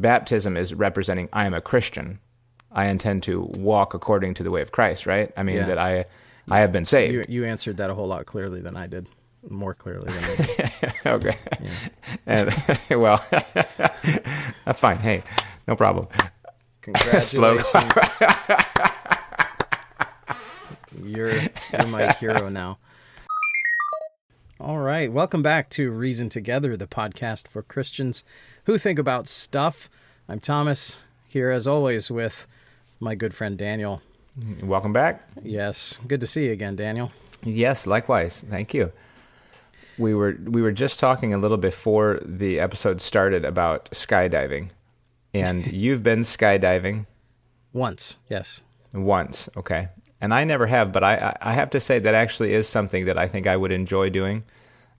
baptism is representing I am a Christian. I intend to walk according to the way of Christ, right? I mean Yeah. that I I have been saved. You you answered that a whole lot clearly than I did, more clearly than I did. okay. And well, that's fine. Hey, no problem. Congratulations. you're you're my hero now. All right, welcome back to Reason Together, the podcast for Christians who think about stuff. I'm Thomas here as always with my good friend Daniel. Welcome back. Yes, good to see you again, Daniel. Yes, likewise. Thank you. We were we were just talking a little before the episode started about skydiving, and you've been skydiving Once, yes. once, okay? And I never have, but I I I have to say that actually is something that I think I would enjoy doing.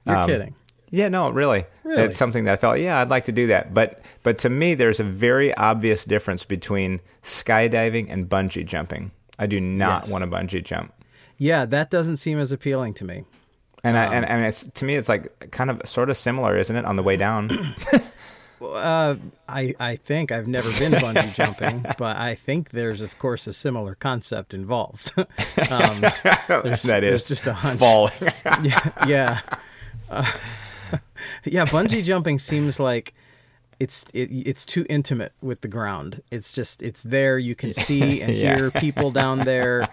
You're Um, kidding. Yeah, no, really. Really? It's something that I felt, yeah, I'd like to do that. But but to me there's a very obvious difference between skydiving and bungee jumping. I do not Yes. want to bungee jump. Yeah, that doesn't seem as appealing to me. And I Um, and, and it's to me it's like kind of sort of similar, isn't it, on the way down? Uh, I I think I've never been bungee jumping, but I think there's of course a similar concept involved. um, there's, that there's just a hunch. falling. Yeah, yeah, uh, yeah. Bungee jumping seems like it's it, it's too intimate with the ground. It's just it's there. You can see and Yeah. hear people down there,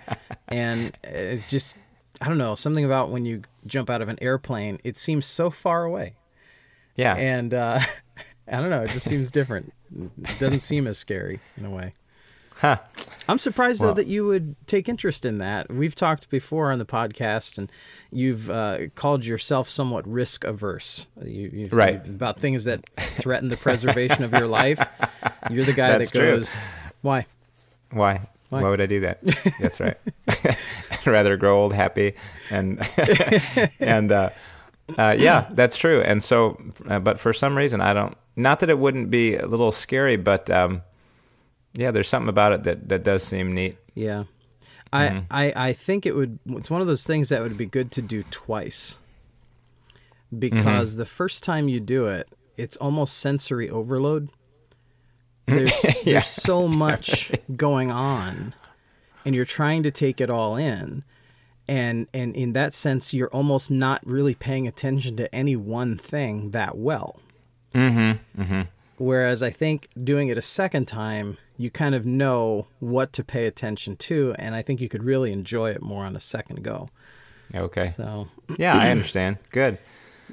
and it's just I don't know something about when you jump out of an airplane. It seems so far away yeah. and uh, I don't know. It just seems different. It doesn't seem as scary in a way. Huh. I'm surprised Well- though that you would take interest in that. We've talked before on the podcast, and you've uh, called yourself somewhat risk averse. You, Right. about things that threaten the preservation of your life. You're the guy That's that true. goes, "Why? Why? Why? Why would I do that? That's right. I'd rather grow old, happy, and and uh, uh, yeah, that's true. And so, uh, but for some reason, I don't. Not that it wouldn't be a little scary, but um, yeah, there's something about it that that does seem neat. Yeah." I, Mm-hmm. I, I think it would it's one of those things that would be good to do twice because Mm-hmm. the first time you do it it's almost sensory overload there's Yeah. there's so much going on and you're trying to take it all in and and in that sense you're almost not really paying attention to any one thing that well Mm-hmm. Mm-hmm. whereas i think doing it a second time you kind of know what to pay attention to and i think you could really enjoy it more on a second go Okay. so Yeah, I understand. Good.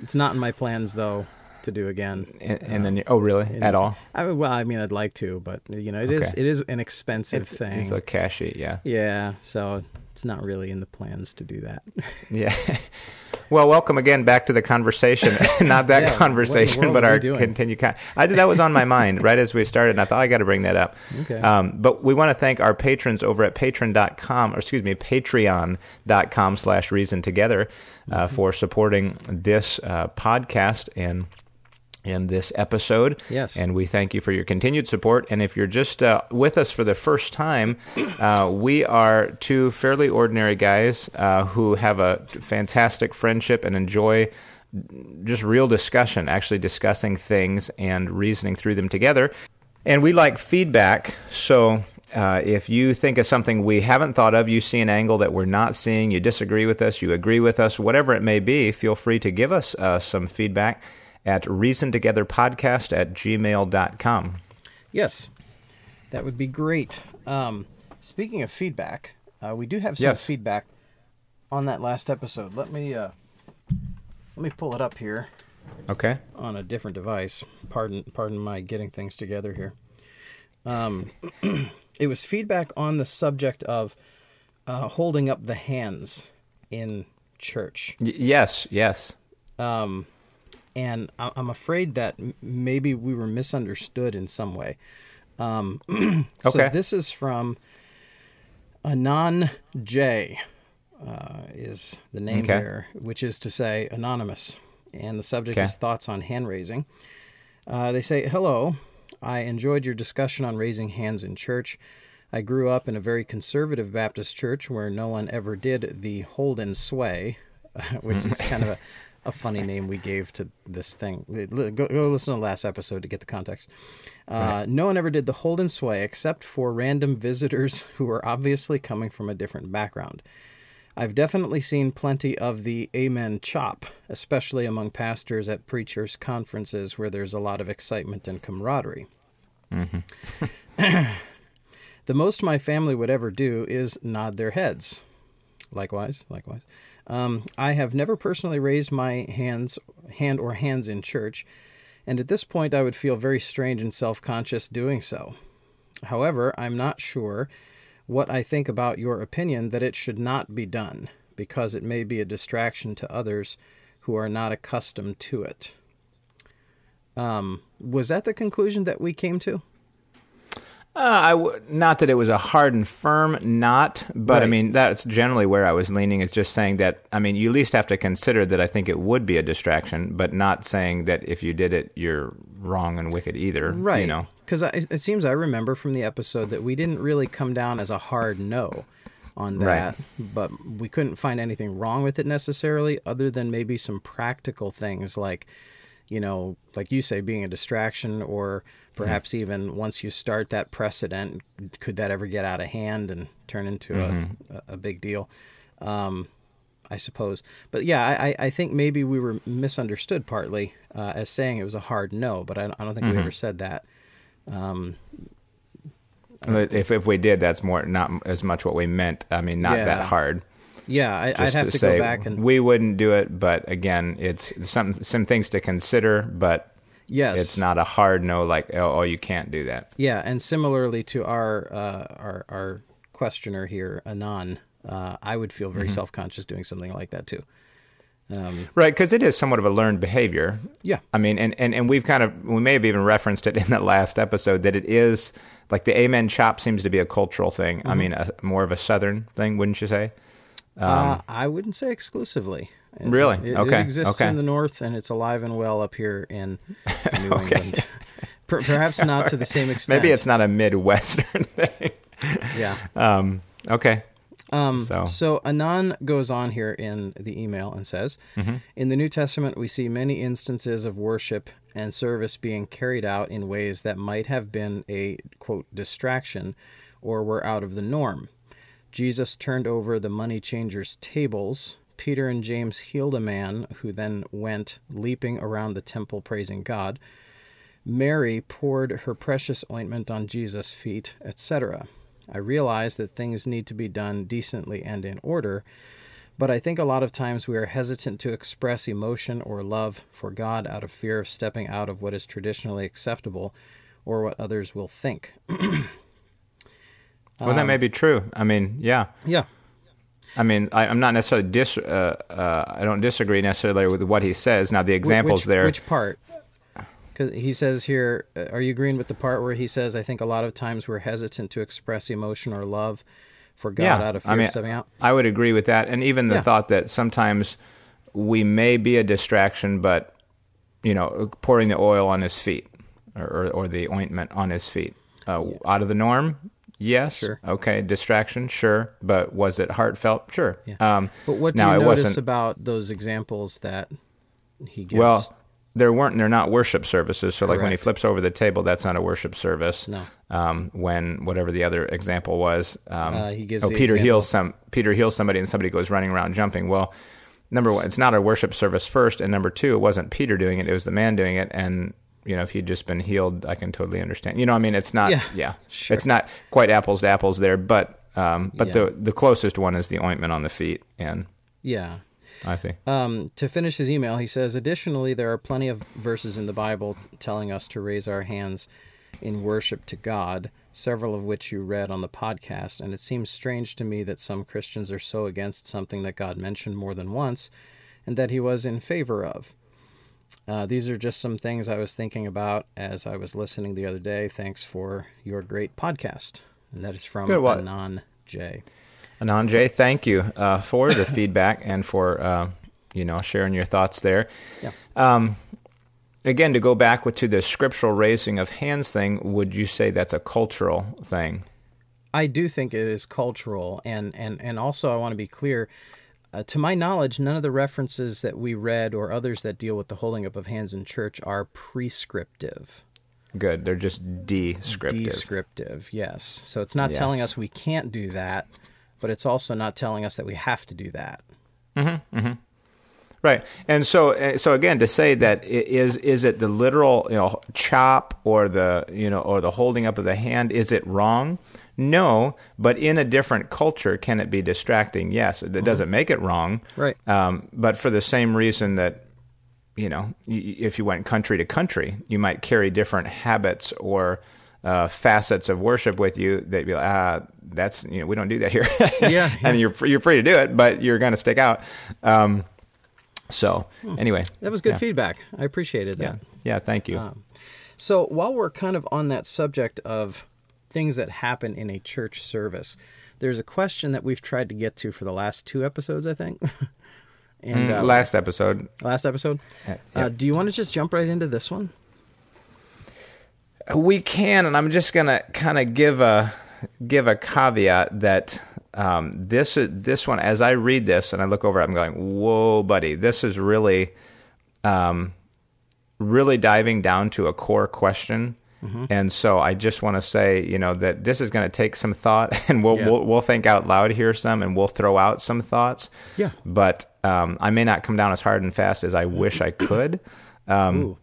it's not in my plans though to do again And, and then, you, oh, really? At all? I, well i mean i'd like to but you know it is Okay. it is an expensive thing It's a cash sheet. Yeah. yeah so it's not really in the plans to do that Yeah. Well, welcome again back to the conversation. Not that Yeah, what in the conversation, but our continued. Con- I did that was on my mind right as we started, and I thought I got to bring that up. Okay. Um, but we want to thank our patrons over at patron.com, or excuse me, patreon.com slash reason together uh, Mm-hmm. for supporting this uh, podcast and in this episode. Yes. And we thank you for your continued support. And if you're just uh, with us for the first time, uh, we are two fairly ordinary guys uh, who have a fantastic friendship and enjoy just real discussion, actually discussing things and reasoning through them together. And we like feedback. So uh, if you think of something we haven't thought of, you see an angle that we're not seeing, you disagree with us, you agree with us, whatever it may be, feel free to give us uh, some feedback at reasontogetherpodcast at gmail.com. Yes, that would be great. Um, speaking of feedback, uh, we do have some Yes. feedback on that last episode. Let me uh, let me pull it up here Okay? on a different device. Pardon, pardon my getting things together here. Um, it was feedback on the subject of uh, holding up the hands in church. Y- yes, yes. um, and I- I'm afraid that maybe we were misunderstood in some way. Um, so Okay. this is from Anon J, uh, is the name Okay. here, which is to say anonymous, and the subject Okay. is thoughts on hand raising. Uh, they say, "Hello, I enjoyed your discussion on raising hands in church." I grew up in a very conservative Baptist church where no one ever did the hold and sway, which is kind of a a funny name we gave to this thing. Go, go listen to the last episode to get the context. Uh, right. No one ever did the hold and sway except for random visitors who were obviously coming from a different background. I've definitely seen plenty of the amen chop, especially among pastors at preachers' conferences where there's a lot of excitement and camaraderie. Mm-hmm. the most my family would ever do is nod their heads. Likewise, likewise. Um, I have never personally raised my hands, hand or hands in church, and at this point I would feel very strange and self conscious doing so. However, I'm not sure what I think about your opinion that it should not be done, because it may be a distraction to others who are not accustomed to it. Um, was that the conclusion that we came to? Uh, I w- not that it was a hard and firm not, but right. I mean that's generally where I was leaning. Is just saying that I mean you at least have to consider that I think it would be a distraction, but not saying that if you did it you're wrong and wicked either. Right. You know, because it seems I remember from the episode that we didn't really come down as a hard no on that, right. but we couldn't find anything wrong with it necessarily, other than maybe some practical things like, you know, like you say, being a distraction or Perhaps mm-hmm. even once you start that precedent, could that ever get out of hand and turn into mm-hmm. a, a big deal? Um, I suppose. But yeah, I, I think maybe we were misunderstood partly uh, as saying it was a hard no, but I, I don't think mm-hmm. we ever said that. Um, if if we did, that's more not as much what we meant. I mean, not yeah. that hard. Yeah, I, would have to, to go back and we wouldn't do it, but again, it's some some things to consider. But Yes, it's not a hard no, like oh, oh you can't do that. Yeah, and similarly to our uh, our our questioner here, Anon, uh, I would feel very mm-hmm. self conscious doing something like that too. Um, right, because it is somewhat of a learned behavior. Yeah, I mean, and, and and we've kind of we may have even referenced it in the last episode that it is like the amen chop seems to be a cultural thing. Mm-hmm. I mean, a, more of a southern thing, wouldn't you say? Uh, um, uh, I wouldn't say exclusively. Really? It, okay. It exists okay. in the north, and it's alive and well up here in New. England. Perhaps not to the same extent. Maybe it's not a Midwestern thing. yeah. Um, okay. Um, so. so Anon goes on here in the email and says, mm-hmm. in the New Testament, we see many instances of worship and service being carried out in ways that might have been a quote distraction or were out of the norm. Jesus turned over the money changers' tables Peter and James healed a man who then went leaping around the temple praising God. Mary poured her precious ointment on Jesus' feet, etc. I realize that things need to be done decently and in order, but I think a lot of times we are hesitant to express emotion or love for God out of fear of stepping out of what is traditionally acceptable or what others will think. well, um, that may be true. I mean, yeah. Yeah. I mean, I, am not necessarily dis. Uh, uh, I don't disagree necessarily with what he says. Now, the examples which, there. Which part? Because he says here, uh, are you agreeing with the part where he says, "I think a lot of times we're hesitant to express emotion or love for God yeah, out of fear I mean, of stepping out." I would agree with that, and even the yeah. thought that sometimes we may be a distraction, but you know, pouring the oil on his feet or, or, or the ointment on his feet, uh, yeah. out of the norm. Yes. Sure. Okay. Distraction. Sure. But was it heartfelt? Sure. Yeah. Um, but what do now, you notice about those examples that he gives? Well, there weren't. They're not worship services. So, Correct. like when he flips over the table, that's not a worship service. No. Um, when whatever the other example was, um, uh, he gives. Oh, Peter example. heals some. Peter heals somebody, and somebody goes running around jumping. Well, number one, it's not a worship service first, and number two, it wasn't Peter doing it; it was the man doing it, and you know, if he'd just been healed, I can totally understand. You know, I mean, it's not, yeah, yeah sure. it's not quite apples to apples there, but, um, but yeah. the the closest one is the ointment on the feet, and yeah, I see. Um, to finish his email, he says, additionally, there are plenty of verses in the Bible telling us to raise our hands in worship to God, several of which you read on the podcast, and it seems strange to me that some Christians are so against something that God mentioned more than once, and that He was in favor of. Uh, these are just some things I was thinking about as I was listening the other day. Thanks for your great podcast. And that is from Good, Anon J. Anon J, thank you uh, for the feedback and for uh, you know sharing your thoughts there. Yeah. Um, again, to go back with, to the scriptural raising of hands thing, would you say that's a cultural thing? I do think it is cultural, and and and also I want to be clear. Uh, to my knowledge, none of the references that we read or others that deal with the holding up of hands in church are prescriptive. Good. They're just descriptive. Descriptive, yes. So it's not telling us we can't do that, but it's also not telling us that we have to do that. Mm-hmm. Right, and so uh, so again to say that is is it the literal you know chop or the you know or the holding up of the hand? Is it wrong? No, but in a different culture, can it be distracting? Yes, it doesn't make it wrong. Right. Um, but for the same reason that you know, if you went country to country, you might carry different habits or uh, facets of worship with you. That be like, ah, that's you know, we don't do that here. Yeah, and you're free, you're free to do it, but you're going to stick out. Um, so anyway, That was good yeah. feedback. I appreciated that. Yeah, yeah, thank you. So while we're kind of on that subject of things that happen in a church service, there's a question that we've tried to get to for the last two episodes, I think. and uh, Last episode, last episode. Yeah, Uh, do you want to just jump right into this one? we can, and I'm just going to kind of give a give a caveat that um, this this one, as I read this and I look over, it, I'm going, "Whoa, buddy, this is really, um, really diving down to a core question." And so I just want to say, you know, that this is going to take some thought, and we'll, Yeah. we'll we'll think out loud here some, and we'll throw out some thoughts. Yeah. But um, I may not come down as hard and fast as I wish I could, um,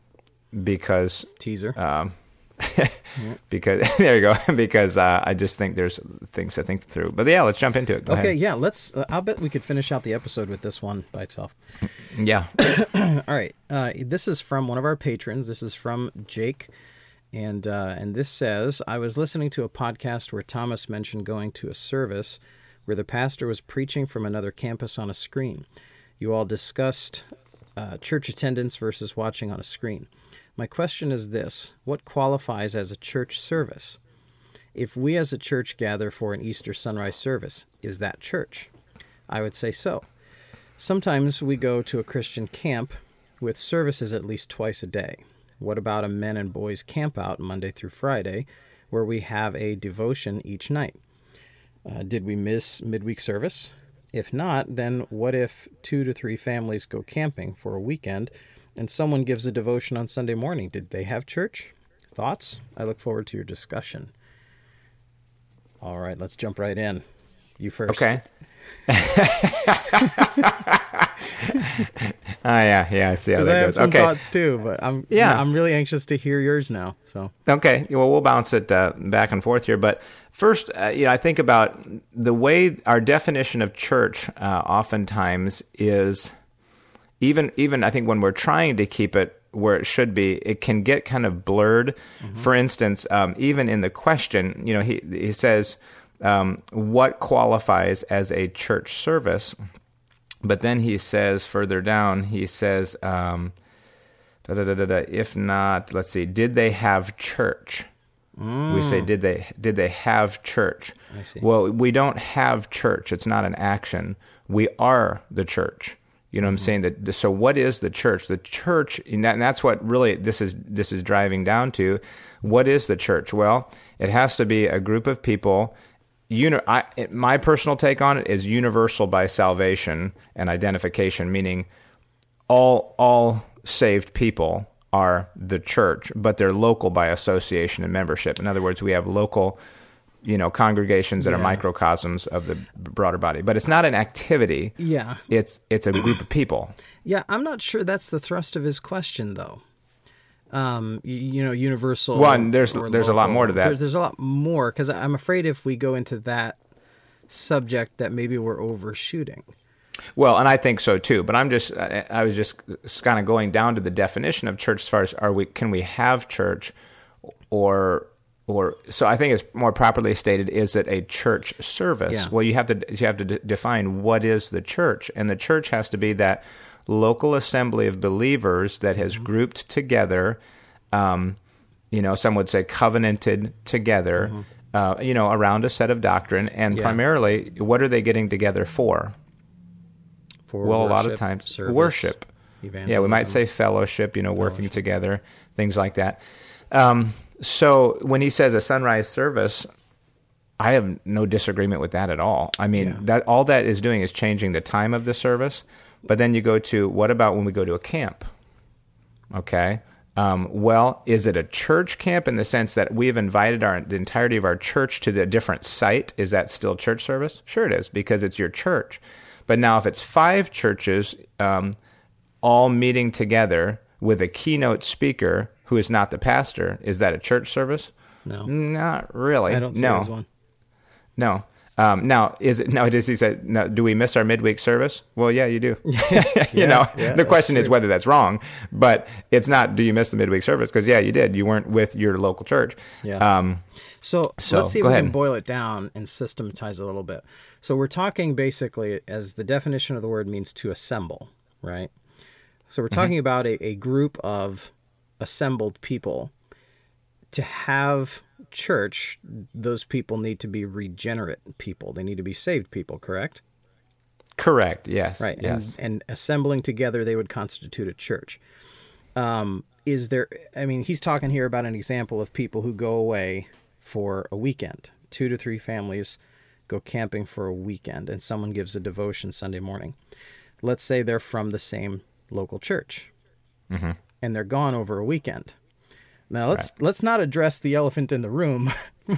because teaser. um, because there you go. because uh, I just think there's things to think through. But yeah, let's jump into it. Go okay, ahead. yeah, let's. Uh, I'll bet we could finish out the episode with this one by itself. Yeah. All right. Uh, this is from one of our patrons. This is from Jake. And, uh, and this says I was listening to a podcast where Thomas mentioned going to a service where the pastor was preaching from another campus on a screen. You all discussed uh, church attendance versus watching on a screen. My question is this What qualifies as a church service? If we as a church gather for an Easter sunrise service, is that church? I would say so. Sometimes we go to a Christian camp with services at least twice a day. What about a men and boys camp out Monday through Friday where we have a devotion each night? Uh, did we miss midweek service? If not, then what if two to three families go camping for a weekend and someone gives a devotion on Sunday morning? Did they have church? Thoughts? I look forward to your discussion. All right, let's jump right in. You first. Okay. Ah, yeah, yeah. I see how Because I that have goes. some Okay. thoughts too, but I'm Yeah. I'm really anxious to hear yours now. So Okay. Well, we'll bounce it uh, back and forth here. But first, uh, you know, I think about the way our definition of church uh, oftentimes is even even I think when we're trying to keep it where it should be, it can get kind of blurred. For instance, um, even in the question, you know, he he says, um, "What qualifies as a church service?" But then he says further down, he says. Um, Da, da, da, da, da. If not, let's see. Did they have church? We say did they did they have church? I see. Well, we don't have church. It's not an action. We are the church. You know what I'm saying? That so what is the church? The church, and, that, and that's what really this is this is driving down to. What is the church? Well, it has to be a group of people. Uni- I, it- my personal take on it is universal by salvation and identification, meaning all all saved people are the church, but they're local by association and membership. In other words, we have local, you know, congregations that are microcosms of the broader body. But it's not an activity. yeah, It's it's a group of people. yeah. I'm not sure that's the thrust of his question, though. Um, you, you know, universal. One, there's- there's a lot more to that. There- there's a lot more because I'm afraid if we go into that subject, that maybe we're overshooting. Well, and I think so too. But I'm just I, I was just kind of going down to the definition of church as far as are we can we have church or or so I think it's more properly stated is it a church service? Yeah. Well, you have to you have to d- define what is the church, and the church has to be that local assembly of believers that has Mm-hmm. grouped together. Um, you know, some would say covenanted together. Uh, you know, around a set of doctrine, and Mm-hmm. Yeah. primarily, what are they getting together for? For well, a lot of times service, worship. Yeah, we might say fellowship, you know, working together, things like that. Um, so when he says a sunrise service, I have no disagreement with that at all. I mean, that all that is doing is changing the time of the service. But then you go to what about when we go to a camp? Okay. Um, well, is it a church camp in the sense that we have invited our the entirety of our church to the different site? Is that still church service? Sure, it is because it's your church. But now, if it's five churches um, all meeting together with a keynote speaker who is not the pastor, is that a church service? No, Not really. I don't see no. one. No. Um, now, is it now? Does he say? No, do we miss our midweek service? Well, yeah, you do. you Yeah, know, yeah, the question is whether that's wrong, but it's not. Do you miss the midweek service? Because yeah, you did. You weren't with your local church. Yeah. Um, So, So, let's see if we ahead. can boil it down and systematize a little bit. So we're talking basically as the definition of the word means to assemble, right? So we're Mm-hmm. talking about a, a group of assembled people. To have church, those people need to be regenerate people. They need to be saved people, correct? correct. Yes. Right. Yes. And, and assembling together, they would constitute a church. Um, is there, I mean, he's talking here about an example of people who go away for a weekend. Two to three families go camping for a weekend, and someone gives a devotion Sunday morning. Let's say they're from the same local church, and they're gone over a weekend. Now let's let's not address the elephant in the room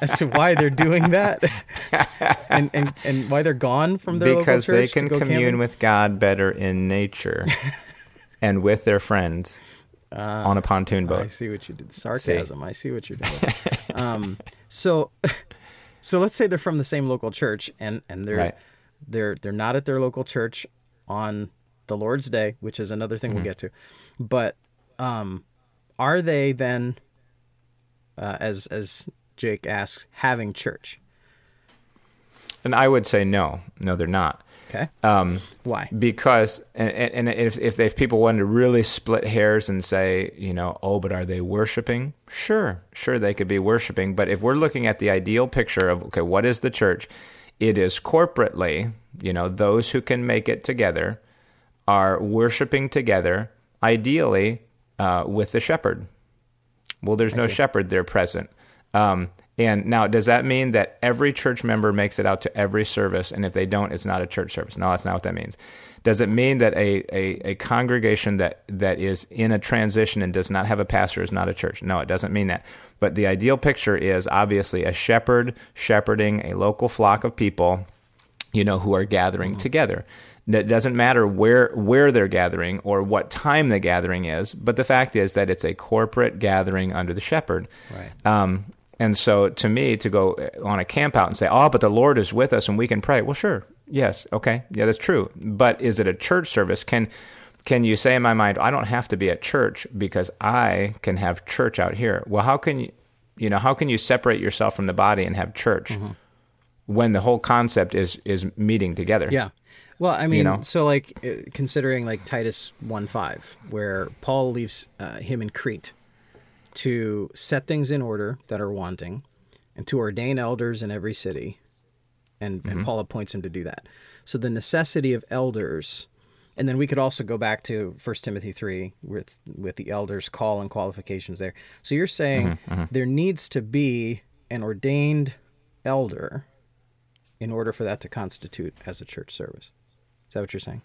as to why they're doing that and, and, and why they're gone from their because local they can go commune camping? with God better in nature and with their friends on a pontoon boat. I see what you did. Sarcasm. I see what you're doing. um, so, so let's say they're from the same local church, and and they're Right. they're they're not at their local church on the Lord's Day, which is another thing Mm-hmm. we'll get to. But um, are they then, uh, as as Jake asks, having church? And I would say no, no, they're not. Okay. Um, Why? because and, and if if, if people wanted to really split hairs and say you know oh but are they worshiping sure sure they could be worshiping but if we're looking at the ideal picture of okay what is the church it is corporately you know those who can make it together are worshiping together ideally uh, with the shepherd. Well there's no shepherd there present. Um, and now does that mean that every church member makes it out to every service and if they don't it's not a church service? No that's not what that means. Does it mean that a, a, a congregation that, that is in a transition and does not have a pastor is not a church? No it doesn't mean that. But the ideal picture is obviously a shepherd shepherding a local flock of people you know, who are gathering together. It doesn't matter where where they're gathering or what time the gathering is, but the fact is that it's a corporate gathering under the shepherd. Right. Um, and so, to me, to go on a camp out and say, "Oh, but the Lord is with us and we can pray," well, sure, yes, okay, yeah, that's true. But is it a church service? Can can you say in my mind, I don't have to be at church because I can have church out here? Well, how can you, you know, how can you separate yourself from the body and have church? Mm-hmm. when the whole concept is is meeting together. Yeah. Well, I mean, know? so like uh, considering like Titus 1 5, where Paul leaves uh, him in Crete to set things in order that are wanting and to ordain elders in every city. And, and Paul appoints him to do that. So the necessity of elders, and then we could also go back to 1 Timothy 3 with, with the elders' call and qualifications there. So you're saying there needs to be an ordained elder in order for that to constitute as a church service. Is that what you're saying?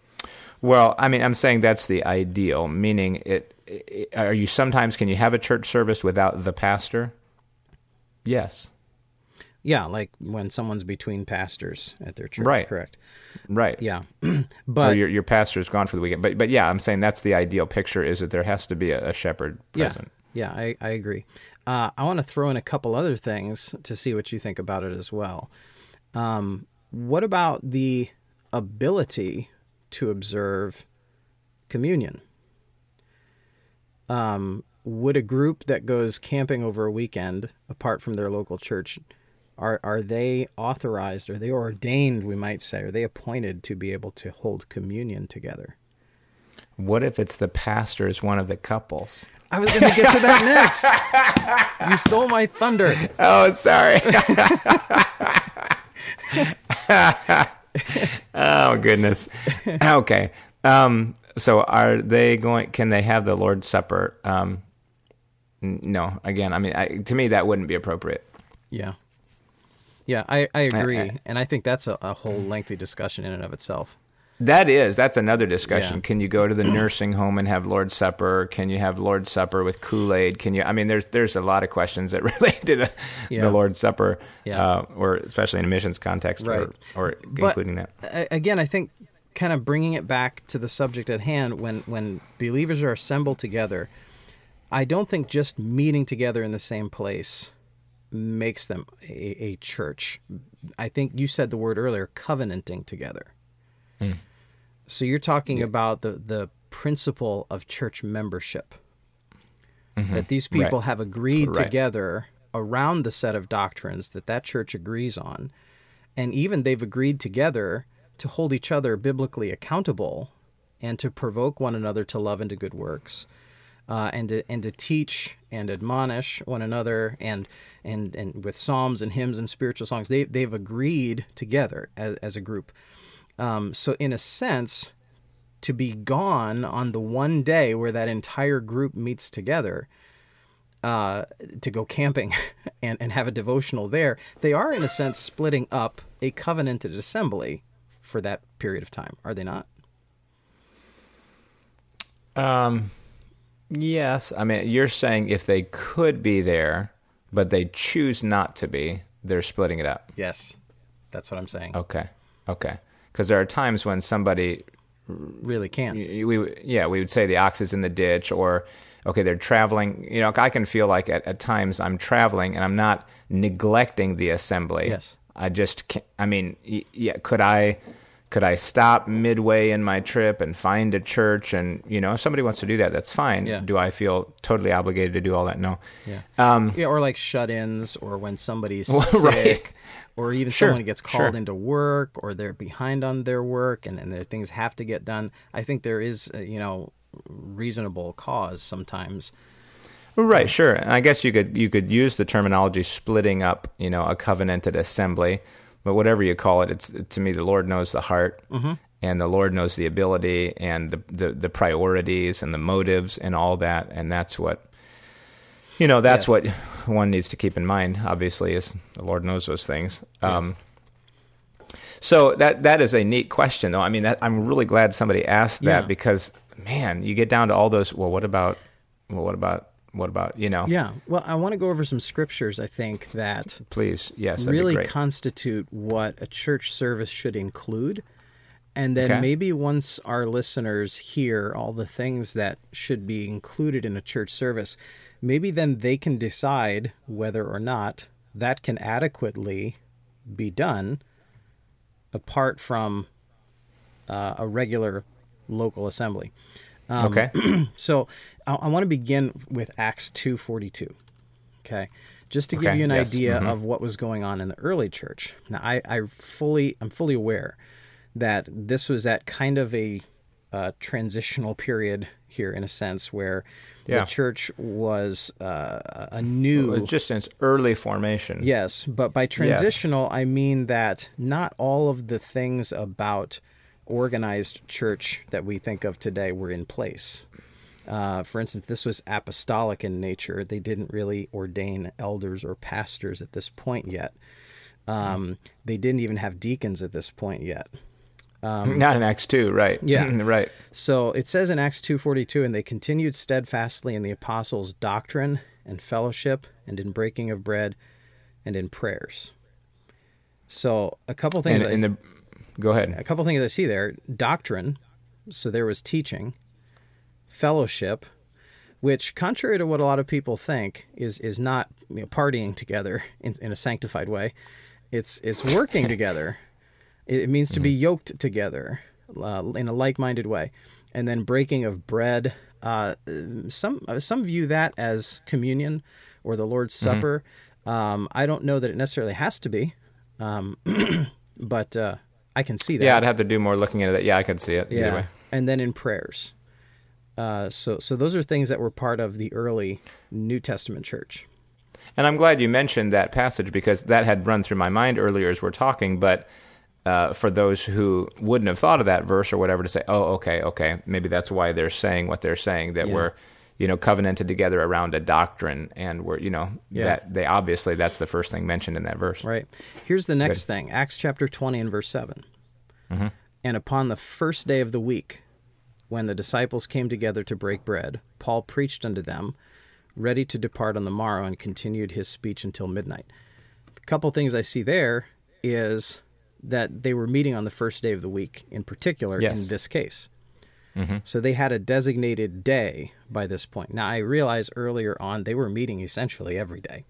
Well, I mean, I'm saying that's the ideal. Meaning, it, it. Are you sometimes can you have a church service without the pastor? Yes. Yeah, like when someone's between pastors at their church, Right. correct? Right. Yeah. Or but your your pastor's gone for the weekend. But but yeah, I'm saying that's the ideal picture is that there has to be a, a shepherd present. Yeah, yeah, I, I agree. Uh, I want to throw in a couple other things to see what you think about it as well. Um, what about the ability to observe communion? Um, would a group that goes camping over a weekend, apart from their local church, are are they authorized? Are they ordained? We might say, are they appointed to be able to hold communion together? What if it's the pastor is one of the couples? I was going to get to that next. you stole my thunder. Oh, sorry. oh goodness. Okay. Um, so are they going? Can they have the Lord's Supper? Um, no. Again, I mean, I, to me that wouldn't be appropriate. Yeah. Yeah, I, I agree. I- and I think that's a, a whole lengthy discussion in and of itself. That is, that's another discussion. Yeah. Can you go to the nursing home and have Lord's Supper? Can you have Lord's Supper with Kool Aid? Can you? I mean, there's there's a lot of questions that relate to the, Yeah. the Lord's Supper, Yeah. uh, or especially in a missions context, Right. or, or including that. Again, I think kind of bringing it back to the subject at hand, when when believers are assembled together, I don't think just meeting together in the same place makes them a, a church. I think you said the word earlier, covenanting together. So you're talking about the the principle of church membership. That these people Right. have agreed Right. together around the set of doctrines that that church agrees on and even they've agreed together to hold each other biblically accountable and to provoke one another to love and to good works uh, and to and to teach and admonish one another and and and with psalms and hymns and spiritual songs they they've agreed together as, as a group um, so in a sense to be gone on the one day where that entire group meets together uh, to go camping and, and have a devotional there, they are in a sense splitting up a covenanted assembly for that period of time, are they not? Um, yes, I mean you're saying if they could be there, but they choose not to be, they're splitting it up. Yes, that's what I'm saying. Okay, okay, because there are times when somebody Really can't. we yeah we would say the ox is in the ditch or okay they're traveling you know i can feel like at, at times i'm traveling and i'm not neglecting the assembly Yes. i just can't, i mean yeah could i could i stop midway in my trip and find a church and you know if somebody wants to do that that's fine Yeah. do i feel totally obligated to do all that no Yeah. um Yeah, or like shut-ins, or when somebody's Right. sick, or even Sure, someone gets called sure. into work, or they're behind on their work, and, and their things have to get done. I think there is, uh, you know, reasonable cause sometimes. Right, sure. And I guess you could you could use the terminology splitting up, you know, a covenanted assembly, but whatever you call it, it's to me the Lord knows the heart, Mm-hmm. and the Lord knows the ability and the, the the priorities and the motives and all that, and that's what you know. That's Yes. what one needs to keep in mind. Obviously, is the Lord knows those things. Um, so that that is a neat question, though. I mean, that, I'm really glad somebody asked that Yeah. because man, you get down to all those. Well, what about? Well, what about? What about? You know? Yeah. Well, I want to go over some scriptures. I think that Please, yes, really constitute what a church service should include. And then Okay. maybe once our listeners hear all the things that should be included in a church service, maybe then they can decide whether or not that can adequately be done apart from uh, a regular local assembly. Um, okay, So I, I want to begin with Acts 2:42. Okay, just to give you an yes, idea mhm. of what was going on in the early church. Now, I, I fully, I'm fully aware that this was at kind of a uh, transitional period here, in a sense, where Yeah. the church was uh, a new. It's just in its early formation. Yes, but by transitional, I mean that not all of the things about organized church that we think of today were in place. Uh, for instance, this was apostolic in nature. They didn't really ordain elders or pastors at this point yet. Um, they didn't even have deacons at this point yet. Um, not in Acts two, right? Yeah. right. So it says in Acts 2:42 and they continued steadfastly in the apostles' doctrine and fellowship and in breaking of bread and in prayers. So a couple things And I, in the, go ahead. a couple things I see there, doctrine, so there was teaching, fellowship, which contrary to what a lot of people think is is not you know, partying together in, in a sanctified way. It's it's working together. It, it means to be yoked together uh, in a like-minded way, and then breaking of bread. Uh, some uh, some view that as communion or the Lord's Supper. Um, I don't know that it necessarily has to be, um, but uh, I can see that. Yeah, I'd have to do more looking into that. Yeah, I could see it. Either way. And then in prayers. Uh, so so those are things that were part of the early New Testament church. And I'm glad you mentioned that passage because that had run through my mind earlier as we're talking. But uh, for those who wouldn't have thought of that verse or whatever, to say, "Oh, okay, okay, maybe that's why they're saying what they're saying." That Yeah. we're, you know, covenanted together around a doctrine, and we're, you know, Yeah. that they obviously that's the first thing mentioned in that verse. Right. Here's the next thing Acts chapter 20 and verse 7. And upon the first day of the week, when the disciples came together to break bread, Paul preached unto them, ready to depart on the morrow, and continued his speech until midnight. A couple things I see there is that they were meeting on the first day of the week, in particular, Yes. in this case. So they had a designated day by this point. Now, I realize earlier on they were meeting essentially every day.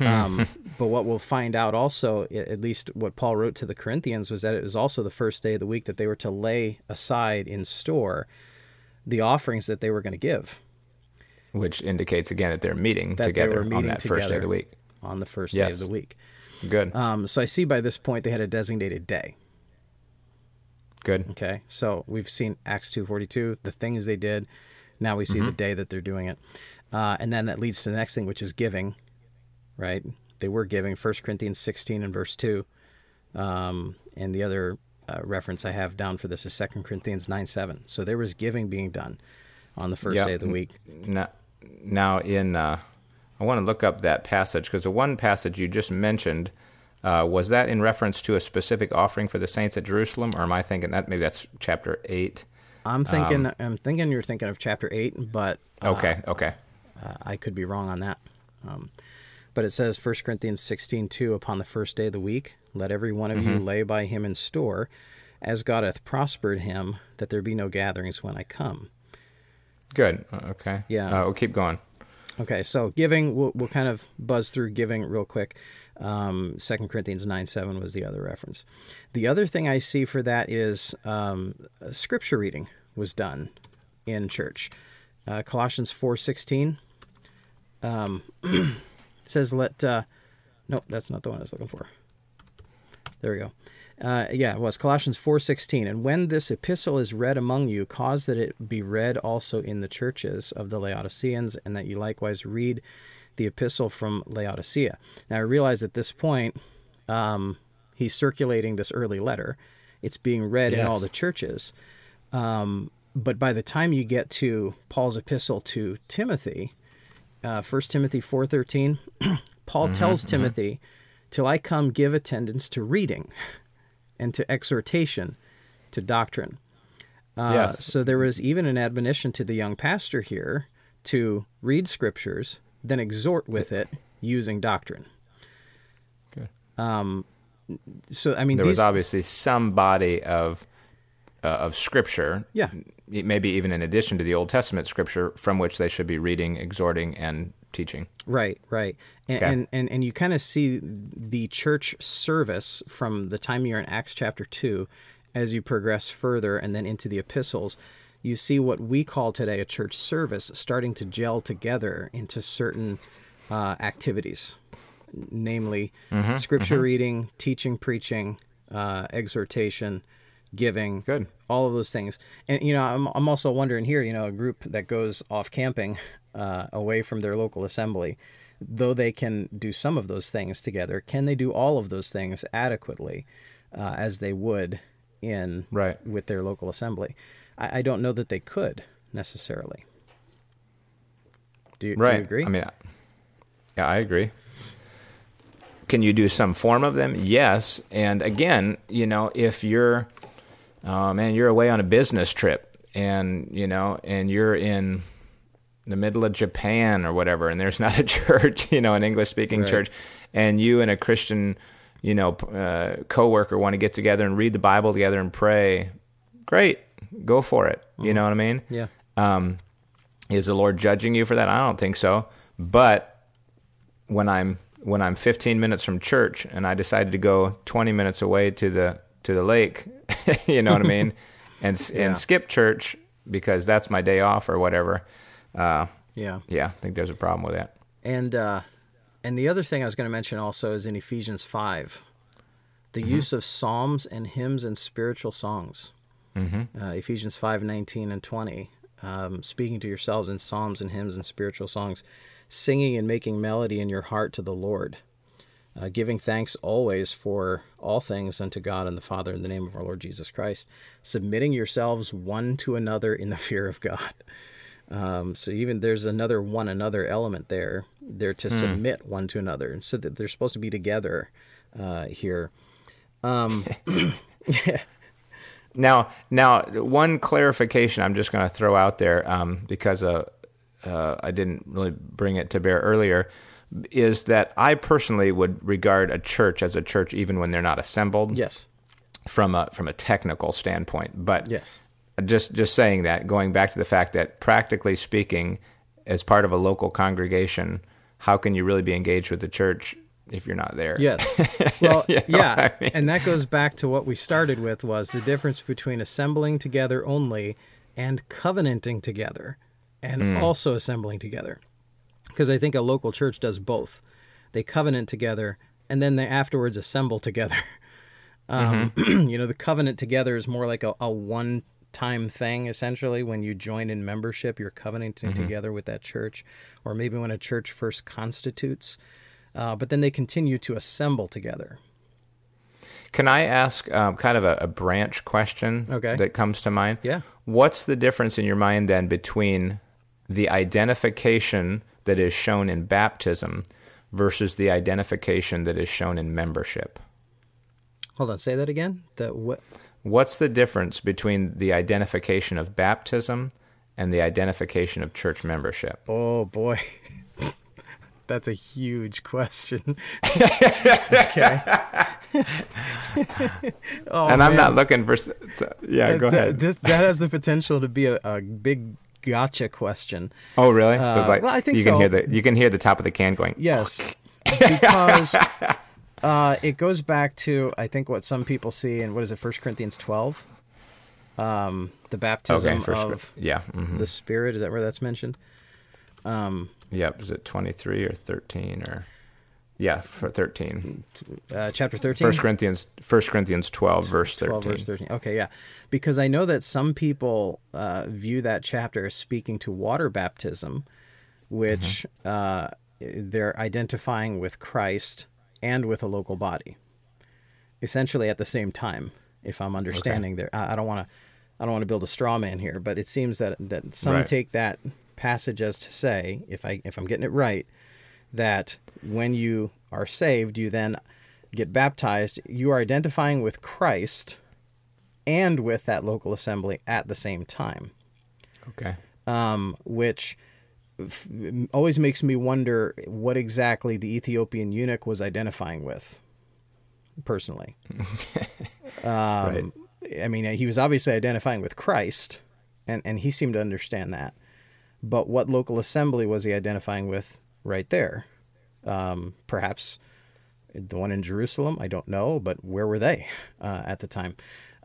Um, but what we'll find out also, at least what Paul wrote to the Corinthians, was that it was also the first day of the week that they were to lay aside in store the offerings that they were going to give Which indicates again that they're meeting That together were on meeting that first day of the week. on the first day of the week. Good, Um, so I see by this point they had a designated day. good. Okay, so we've seen Acts two forty two, the things they did. Now we see the day that they're doing it, uh, and then that leads to the next thing, which is giving. Right? They were giving. First Corinthians sixteen and verse two, um, and the other uh, reference I have down for this is Second Corinthians nine seven. So there was giving being done on the first Yeah. day of the week. Now, now in uh, I want to look up that passage because the one passage you just mentioned uh, was that in reference to a specific offering for the saints at Jerusalem, or am I thinking that maybe that's chapter eight? I'm thinking. I'm thinking you're thinking of chapter eight, but Okay, okay, Uh, I could be wrong on that. Um, but it says 1 Corinthians 16, 2, upon the first day of the week, let every one of you lay by him in store, as God hath prospered him, that there be no gatherings when I come. good. Uh, Okay, Yeah. Uh, we'll keep going. Okay, so giving, we'll, we'll kind of buzz through giving real quick. Um, 2 Corinthians 9, 7 was the other reference. The other thing I see for that is um, scripture reading was done in church. Uh, Colossians 4, 16 um, says, let, uh, nope, that's not the one I was looking for. There we go. Uh, yeah, it was Colossians 4:16. And when this epistle is read among you, cause that it be read also in the churches of the Laodiceans, and that you likewise read the epistle from Laodicea. Now I realize at this point, um, he's circulating this early letter. It's being read in all the churches. Um, but by the time you get to Paul's epistle to Timothy, uh, 1 Timothy 4:13, Paul tells Timothy, "Till I come, give attendance to reading, and to exhortation, to doctrine." Uh, Yes. So there was even an admonition to the young pastor here to read scriptures, then exhort with it using doctrine. Good. Um, so I mean, There these, was obviously some body of uh, of scripture, yeah, maybe even in addition to the Old Testament scripture, from which they should be reading, exhorting, and teaching. Right, right. And Okay. and, and, and you kind of see the church service from the time you're in Acts chapter 2 as you progress further and then into the epistles. You see what we call today a church service starting to gel together into certain uh, activities, namely scripture reading, teaching, preaching, uh, exhortation, giving Good. all of those things. And you know, I'm I'm also wondering here, you know, a group that goes off camping uh, away from their local assembly, though they can do some of those things together, can they do all of those things adequately uh, as they would in Right. with their local assembly? I, I don't know that they could necessarily. Do, you- do you agree? I mean, yeah, I agree. Can you do some form of them? Yes. And again, you know, if you're, uh, man, you're away on a business trip, and you know, and you're in the middle of Japan or whatever, and there's not a church, you know, an English-speaking Right. church, and you and a Christian, you know, uh, coworker want to get together and read the Bible together and pray. Great, go for it. You know what I mean? yeah. Um, is the Lord judging you for that? I don't think so. But when I'm when I'm 15 minutes from church and I decided to go 20 minutes away to the to the lake, you know what I mean, and Yeah. and skip church because that's my day off or whatever. Uh, Yeah. yeah, I think there's a problem with that. And uh, and the other thing I was going to mention also is in Ephesians five, the use of psalms and hymns and spiritual songs. Mm-hmm. Uh, Ephesians five nineteen and twenty, um, speaking to yourselves in psalms and hymns and spiritual songs, singing and making melody in your heart to the Lord, uh, giving thanks always for all things unto God and the Father in the name of our Lord Jesus Christ, submitting yourselves one to another in the fear of God. Um, so even there's another one another element there. They're to submit one to another, and so that they're supposed to be together uh, here. Um, Now, now, one clarification I'm just going to throw out there um, because uh, uh, I didn't really bring it to bear earlier is that I personally would regard a church as a church even when they're not assembled yes. from a from a technical standpoint. But Yes. Just just saying that, going back to the fact that practically speaking, as part of a local congregation, how can you really be engaged with the church if you're not there? Yes. Well, You know yeah, I mean? and that goes back to what we started with was the difference between assembling together only and covenanting together and Hmm. also assembling together. Because I think a local church does both. They covenant together and then they afterwards assemble together. Um, Mm-hmm. you know, the covenant together is more like a, a one time thing essentially when you join in membership you're covenanting Mm-hmm. together with that church or maybe when a church first constitutes uh, but then they continue to assemble together Can I ask um, kind of a, a branch question Okay. that comes to mind? Yeah. What's the difference in your mind then between the identification that is shown in baptism versus the identification that is shown in membership? hold on say that again the what What's the difference between the identification of baptism and the identification of church membership? oh boy that's a huge question okay oh, and I'm man. not looking for. Yeah, go ahead. this that has the potential to be a, a big gotcha question oh, really? so uh, like well, I think you can hear the you can hear the top of the can going. Yes, because uh, it goes back to I think what some people see in what is it, First Corinthians twelve, um, the baptism Okay, of yeah, mhm. the Spirit. Is that where that's mentioned? Um, Yep, is it 23 or 13 or Yeah, for 13. uh, chapter thirteen. First Corinthians First Corinthians 12 verse 13. 12 verse 13 okay yeah because i know that some people uh, view that chapter as speaking to water baptism which uh, they're identifying with christ and with a local body essentially at the same time if i'm understanding there i I don't want to i don't want to build a straw man here but it seems that that some Right. take that passage as to say if i if i'm getting it right that when you are saved, you then get baptized, you are identifying with Christ and with that local assembly at the same time, Okay. um, which f- always makes me wonder what exactly the Ethiopian eunuch was identifying with, personally. right. I mean, he was obviously identifying with Christ, and, and he seemed to understand that. But what local assembly was he identifying with right there? Um, perhaps the one in Jerusalem? I don't know, but where were they uh, at the time?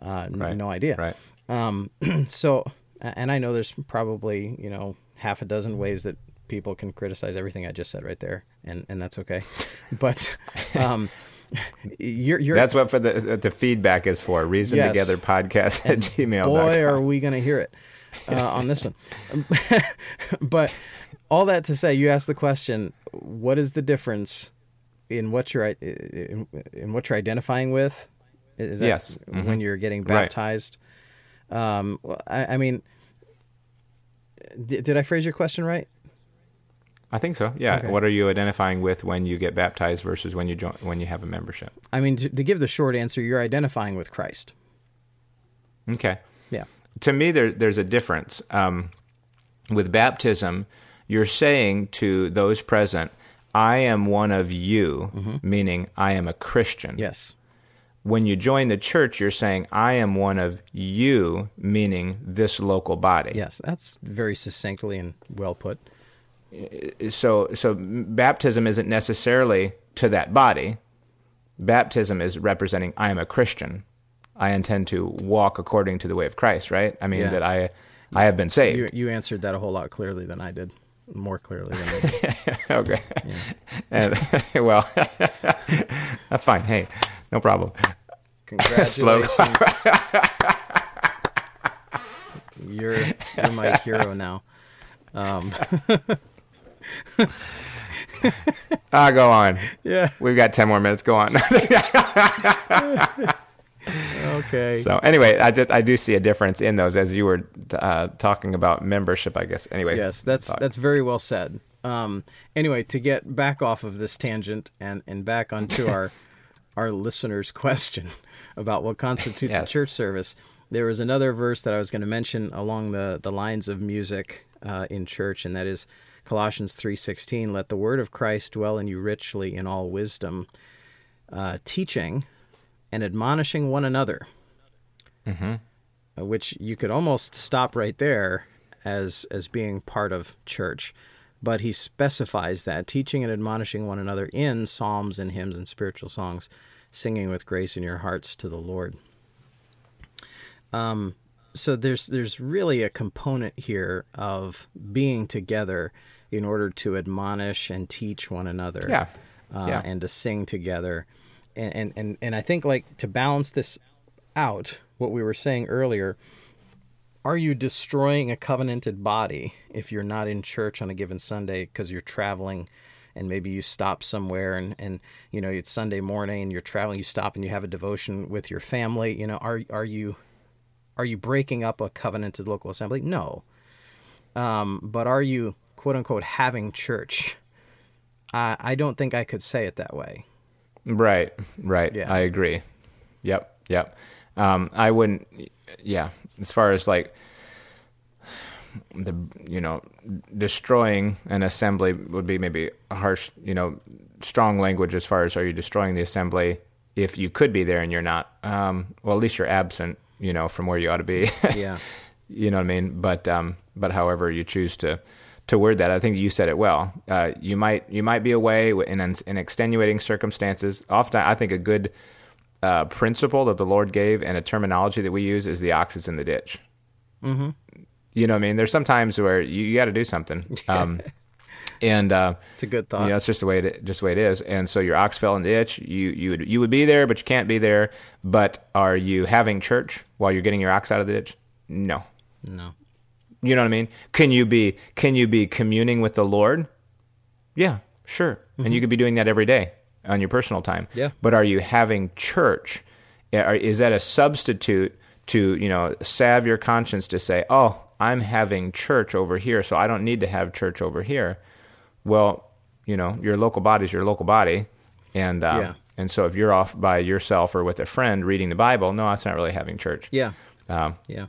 Uh, Right. No idea. Right. Um, so, and I know there's probably, you know, half a dozen ways that people can criticize everything I just said right there, and, and that's okay. But um, you're, you're That's what for the the feedback is for. Reason Yes. Together Podcast at gmail. boy, are we going to hear it uh, on this one. but all that to say, you asked the question: What is the difference in what you're in, in what you're identifying with? Is that Yes. Mm-hmm. when you're getting Right. baptized? Um, I, I mean, did, did I phrase your question right? I think so. Yeah. Okay. What are you identifying with when you get baptized versus when you join when you have a membership? I mean, to, to give the short answer, you're identifying with Christ. Okay. Yeah. to me there there's a difference um, with baptism you're saying to those present i am one of you meaning i am a christian Yes. When you join the church you're saying i am one of you meaning this local body Yes. That's very succinctly and well put. so so baptism isn't necessarily to that body baptism is representing i am a christian i intend to walk according to the way of christ right i mean Yeah. that i i have been saved You you answered that a whole lot clearly than I did, more clearly than I did. okay. And well, that's fine. Hey, no problem. Congratulations. you're you're my hero now. Um, Ah, go on. yeah. We've got ten more minutes. Go on. okay. So anyway, I did, I do see a difference in those as you were uh, talking about membership. I guess anyway. Yes, that's thought- that's very well said. Um, anyway, to get back off of this tangent and and back onto our our listeners' question about what constitutes a church service, there was another verse that I was going to mention along the the lines of music uh, in church, and that is Colossians three sixteen. Let the word of Christ dwell in you richly in all wisdom, uh, teaching and admonishing one another. uh, which you could almost stop right there as as being part of church but he specifies that teaching and admonishing one another in psalms and hymns and spiritual songs singing with grace in your hearts to the lord um, so there's there's really a component here of being together in order to admonish and teach one another Yeah. uh, Yeah. and to sing together. And, and, and, and I think like to balance this out, what we were saying earlier, are you destroying a covenanted body if you're not in church on a given Sunday because you're traveling and maybe you stop somewhere and, and you know it's Sunday morning and you're traveling, you stop and you have a devotion with your family. You know, are are you are you breaking up a covenanted local assembly? No. Um, but are you quote unquote having church? I I don't think I could say it that way. Right, right. Yeah. I agree. Yep, yep. Um, I wouldn't. Yeah, as far as like the you know destroying an assembly would be maybe a harsh you know strong language as far as are you destroying the assembly if you could be there and you're not um, well at least you're absent you know from where you ought to be Yeah. you know what I mean. But um, but however you choose to to word that, I think you said it well. Uh, you might you might be away in in extenuating circumstances. Often, I think a good uh, principle that the Lord gave and a terminology that we use is the ox is in the ditch. Mm-hmm. You know what I mean? There's some times where you, you got to do something. Um, and uh, It's a good thought. yeah, it's just the way it just the way it is. And so your ox fell in the ditch. You you would you would be there, but you can't be there. But are you having church while you're getting your ox out of the ditch? No. No. You know what I mean? Can you be can you be communing with the Lord? Yeah, sure. And you could be doing that every day on your personal time. Yeah. But are you having church? Is that a substitute to, you know, salve your conscience to say, "Oh, I'm having church over here, so I don't need to have church over here." Well, you know, your local body is your local body. And um, Yeah. and so if you're off by yourself or with a friend reading the Bible, no, that's not really having church. Yeah. Um, Yeah.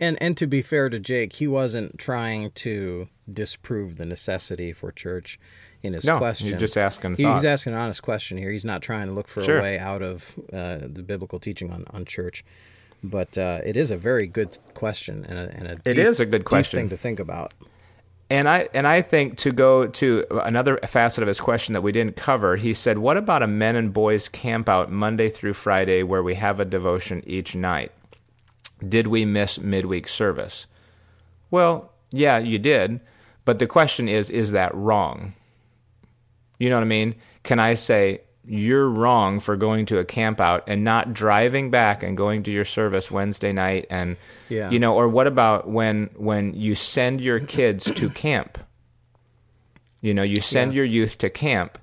And and to be fair to Jake, he wasn't trying to disprove the necessity for church in his No, question. you're just asking He- He's asking an honest question here. He's not trying to look for Sure. a way out of uh, the biblical teaching on, on church. But uh, it is a very good question and a, and a It deep- is a good question. thing to think about. And I and I think to go to another facet of his question that we didn't cover, he said, "What about a men and boys camp out Monday through Friday where we have a devotion each night? Did we miss midweek service?" Well, yeah, you did, but the question is, is that wrong? You know what I mean? Can I say you're wrong for going to a camp out and not driving back and going to your service Wednesday night and Yeah. you know or what about when when you send your kids to camp? You know, you send Yeah. your youth to camp.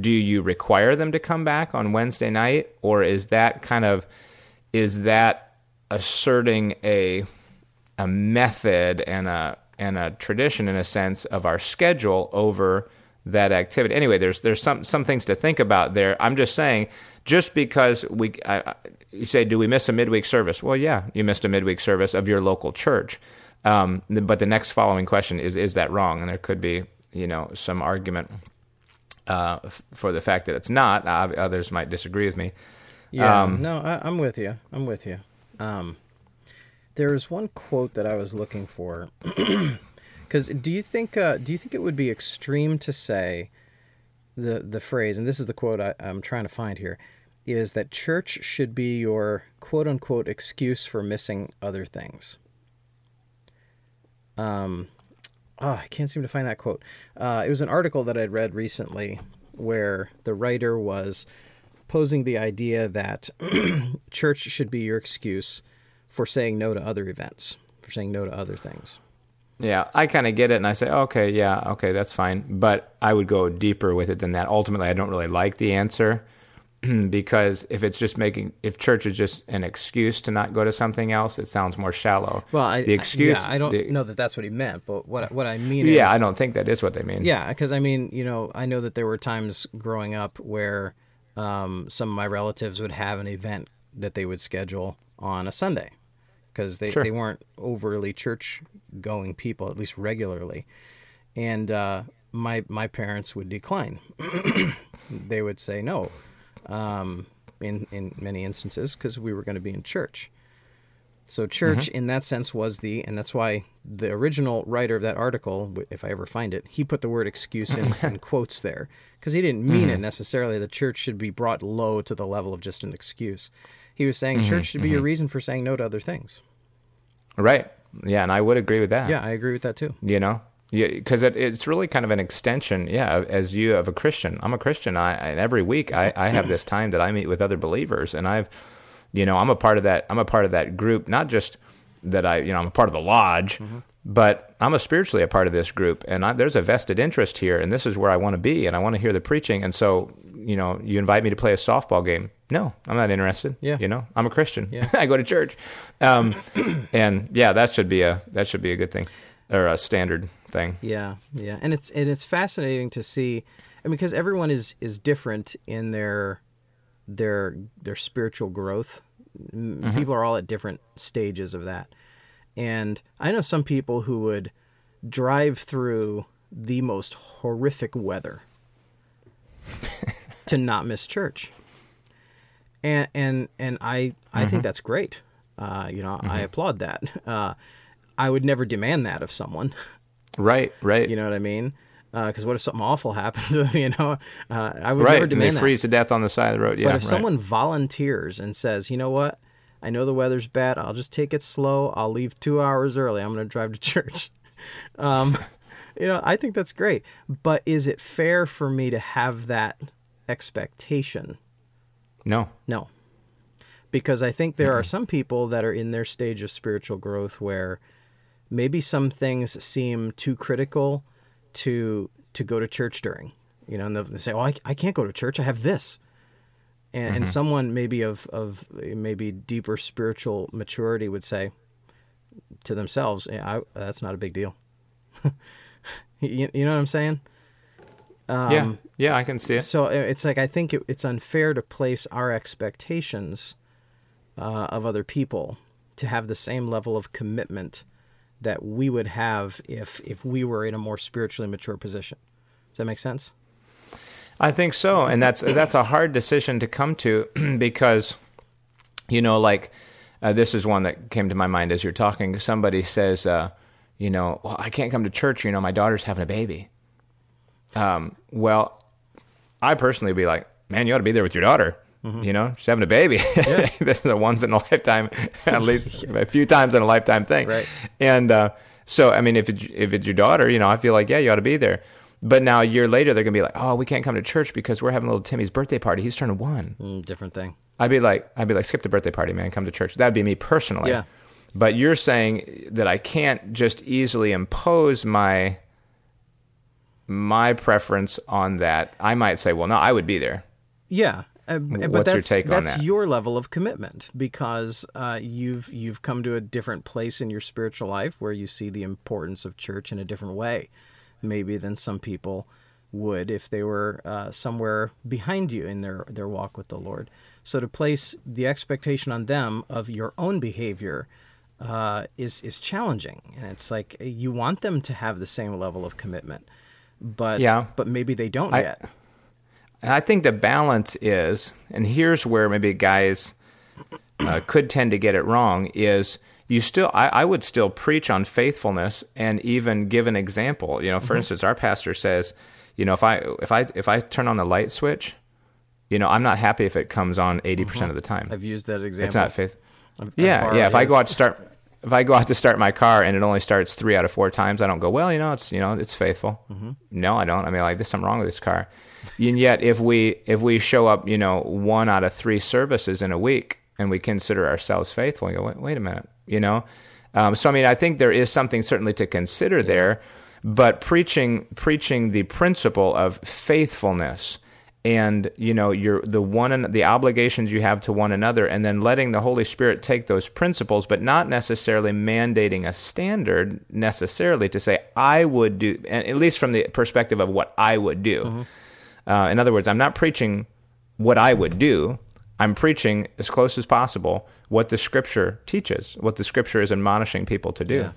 Do you require them to come back on Wednesday night or is that kind of is that asserting a a method and a and a tradition in a sense of our schedule over that activity. Anyway, there's there's some some things to think about there. I'm just saying, just because we I, you say, do we miss a midweek service? Well, yeah, you missed a midweek service of your local church. Um, but the next following question is, is that wrong? And there could be you know some argument uh, f- for the fact that it's not. Uh, others might disagree with me. Yeah, Um, no, I, I'm with you. I'm with you. Um, there is one quote that I was looking for. Because do you think uh, do you think it would be extreme to say the the phrase, and this is the quote I, I'm trying to find here, is that church should be your quote unquote excuse for missing other things. Um, oh, I can't seem to find that quote. Uh, it was an article that I'd read recently where the writer was posing the idea that church should be your excuse for saying no to other events, for saying no to other things. Yeah, I kind of get it, and I say, okay, yeah, okay, that's fine. But I would go deeper with it than that. Ultimately, I don't really like the answer. because if it's just making if church is just an excuse to not go to something else, it sounds more shallow. Well, I, the excuse. I, yeah, I don't the- know that that's what he meant, but what what I mean is, yeah, I don't think that is what they mean. Yeah, because I mean, you know, I know that there were times growing up where um, some of my relatives would have an event that they would schedule on a Sunday because they, Sure. they weren't overly church going people, at least regularly. And uh, my my parents would decline. they would say no um, in, in many instances because we were going to be in church. So church, in that sense, was the, and that's why the original writer of that article, if I ever find it, he put the word excuse in, in quotes there because he didn't mean it mm-hmm. necessarily. The church should be brought low to the level of just an excuse. He was saying church mm-hmm, should be a mm-hmm. reason for saying no to other things. Right. Yeah, and I would agree with that. Yeah, I agree with that too. you know yeah because it, it's really kind of an extension yeah as you of a christian i'm a christian i and every week I, I have this time that i meet with other believers and i've you know i'm a part of that i'm a part of that group not just that i you know i'm a part of the lodge but i'm a spiritually a part of this group and I, there's a vested interest here and this is where i want to be and i want to hear the preaching and so you know you invite me to play a softball game. No i'm not interested Yeah. you know? I'm a christian. Yeah. i go to church. Um, and yeah that should be a that should be a good thing or a standard thing. Yeah, yeah, and it's and it's fascinating to see, I mean, because everyone is is different in their their their spiritual growth. M People are all at different stages of that, and I know some people who would drive through the most horrific weather to not miss church, and and and I I think that's great. Uh, you know, I applaud that. Uh, I would never demand that of someone. Right, right, You know what I mean? Because what if something awful happened to them? You know, uh, I would right. never And they demand that. freeze to death on the side of the road. Yeah, but if right. someone volunteers and says, "You know what? I know the weather's bad. I'll just take it slow. I'll leave two hours early. I'm going to drive to church." Um, you know, I think that's great. But is it fair for me to have that expectation? no, No. Because I think there are some people that are in their stage of spiritual growth where maybe some things seem too critical to to go to church during. You know, and they'll say, "Oh, I, I can't go to church. I have this." And, and someone maybe of of maybe deeper spiritual maturity would say to themselves, yeah, I, "That's not a big deal." you, you know what I'm saying? yeah, Um, yeah, I can see it. So uh, it's like I think it, it's unfair to place our expectations uh, of other people to have the same level of commitment that we would have if if we were in a more spiritually mature position. Does that make sense? I think so, and that's that's a hard decision to come to because, you know, like uh, this is one that came to my mind as you're talking. Somebody says, uh, you know, well, I can't come to church. You know, my daughter's having a baby. Um, well, I personally would be like, man, you ought to be there with your daughter. Mm-hmm. You know, she's having a baby. this is a once in a lifetime, at least a few times in a lifetime thing. Right. And uh, so, I mean, if it, if it's your daughter, you know, I feel like yeah, you ought to be there. But now a year later, they're gonna be like, oh, we can't come to church because we're having little Timmy's birthday party. He's turning one. Mm, different thing. I'd be like, I'd be like, skip the birthday party, man. Come to church. That'd be me personally. Yeah. But you're saying that I can't just easily impose my my preference on that. I might say, well, no, I would be there. Yeah. Uh, but What's your that's, take on that's that? your level of commitment because uh, you've you've come to a different place in your spiritual life where you see the importance of church in a different way, maybe than some people would if they were uh, somewhere behind you in their their walk with the Lord. So to place the expectation on them of your own behavior uh, is is challenging, and it's like you want them to have the same level of commitment, but Yeah. but maybe they don't I- yet. And I think the balance is, and here's where maybe guys uh, could tend to get it wrong, is you still, I, I would still preach on faithfulness and even give an example. You know, for instance, our pastor says, you know, if I if I if I turn on the light switch, you know, I'm not happy if it comes on 80% of the time. I've used that example. It's not faith. I've Yeah, yeah. If I go out to start, if I go out to start my car and it only starts three out of four times, I don't go. Well, you know, it's you know, it's faithful. Mm-hmm. No, I don't. I mean, like there's something wrong with this car. And yet, if we if we show up, you know, one out of three services in a week, and we consider ourselves faithful, we go, wait, wait a minute, you know. Um, so I mean, I think there is something certainly to consider there, but preaching preaching the principle of faithfulness and you know your the one the obligations you have to one another and then letting the holy spirit take those principles but not necessarily mandating a standard necessarily to say i would do and at least from the perspective of what i would do mm-hmm. Uh, in other words i'm not preaching what i would do. I'm preaching as close as possible what the scripture teaches what the scripture is admonishing people to do. Yeah.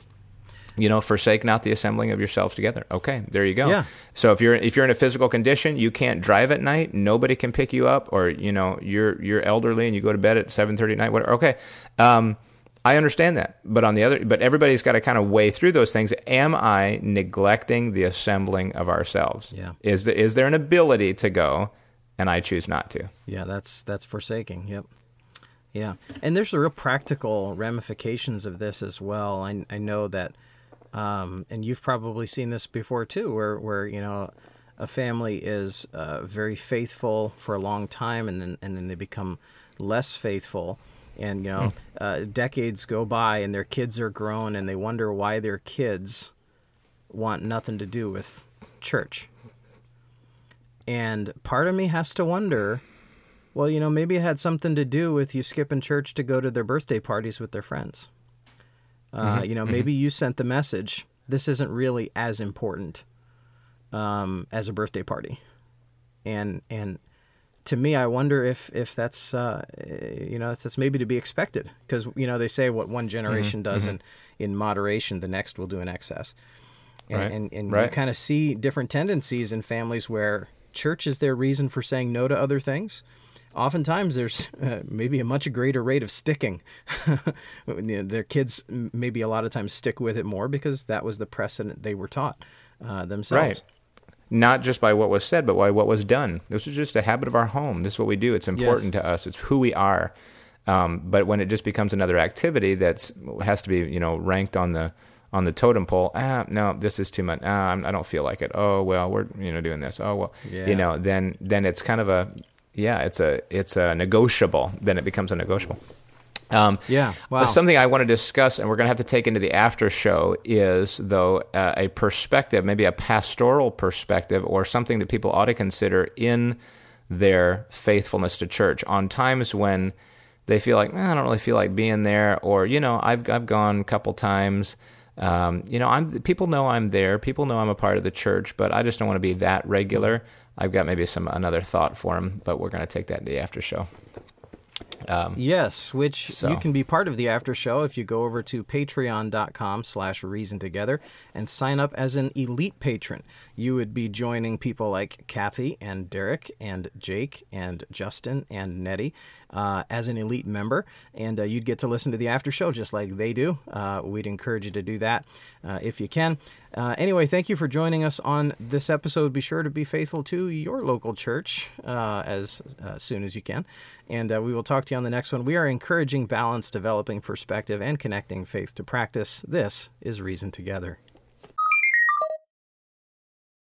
You know forsake not the assembling of yourselves together. Okay there you go. Yeah. so if you're if you're in a physical condition you can't drive at night. Nobody can pick you up or you know you're you're elderly and you go to bed at 7:30 at night whatever. Okay. Um, I understand that, but on the other, but everybody's got to kind of weigh through those things. Am I neglecting the assembling of ourselves? Yeah. Is there is there an ability to go, and I choose not to? Yeah, that's that's forsaking. Yep. Yeah, and there's the real practical ramifications of this as well. I I know that um, and you've probably seen this before too, where where you know a family is uh, very faithful for a long time, and then and then they become less faithful, and you know mm. uh, decades go by, and their kids are grown, and they wonder why their kids want nothing to do with church. And part of me has to wonder, well, you know, maybe it had something to do with you skipping church to go to their birthday parties with their friends. Uh, mm-hmm. You know, mm-hmm. maybe you sent the message. This isn't really as important um, as a birthday party, and and to me, I wonder if if that's uh, you know that's maybe to be expected because you know they say what one generation mm-hmm. does mm-hmm. in in moderation, the next will do in excess, and right. and, and right. you kind of see different tendencies in families where church is their reason for saying no to other things oftentimes there's uh, maybe a much greater rate of sticking. Their kids maybe a lot of times stick with it more because that was the precedent they were taught uh, themselves. Right. Not just by what was said, but by what was done. This is just a habit of our home. This is what we do. It's important yes. to us. It's who we are. Um, but when it just becomes another activity that has to be, you know, ranked on the on the totem pole. Ah, no, this is too much. Ah, I don't feel like it. Oh well, we're you know doing this. Oh well, yeah. you know, then then it's kind of a yeah, it's a it's a negotiable. Then it becomes a negotiable. Um, yeah, wow. But something I want to discuss, and we're going to have to take into the after show, is though uh, a perspective, maybe a pastoral perspective, or something that people ought to consider in their faithfulness to church on times when they feel like eh, I don't really feel like being there, or you know I've I've gone a couple times. Um, you know, I'm people know I'm there. People know I'm a part of the church, but I just don't want to be that regular. I've got maybe some another thought for him, but we're going to take that in the after show. Um, yes, which so. you can be part of the after show if you go over to patreon.com slash reason together and sign up as an elite patron. You would be joining people like Kathy and Derek and Jake and Justin and Nettie uh, as an elite member, and uh, you'd get to listen to the after show just like they do. Uh, we'd encourage you to do that uh, if you can. Uh, anyway, thank you for joining us on this episode. Be sure to be faithful to your local church as soon as you can, and we will talk to you on the next one. We are encouraging balance, developing perspective, and connecting faith to practice. This is Reason Together.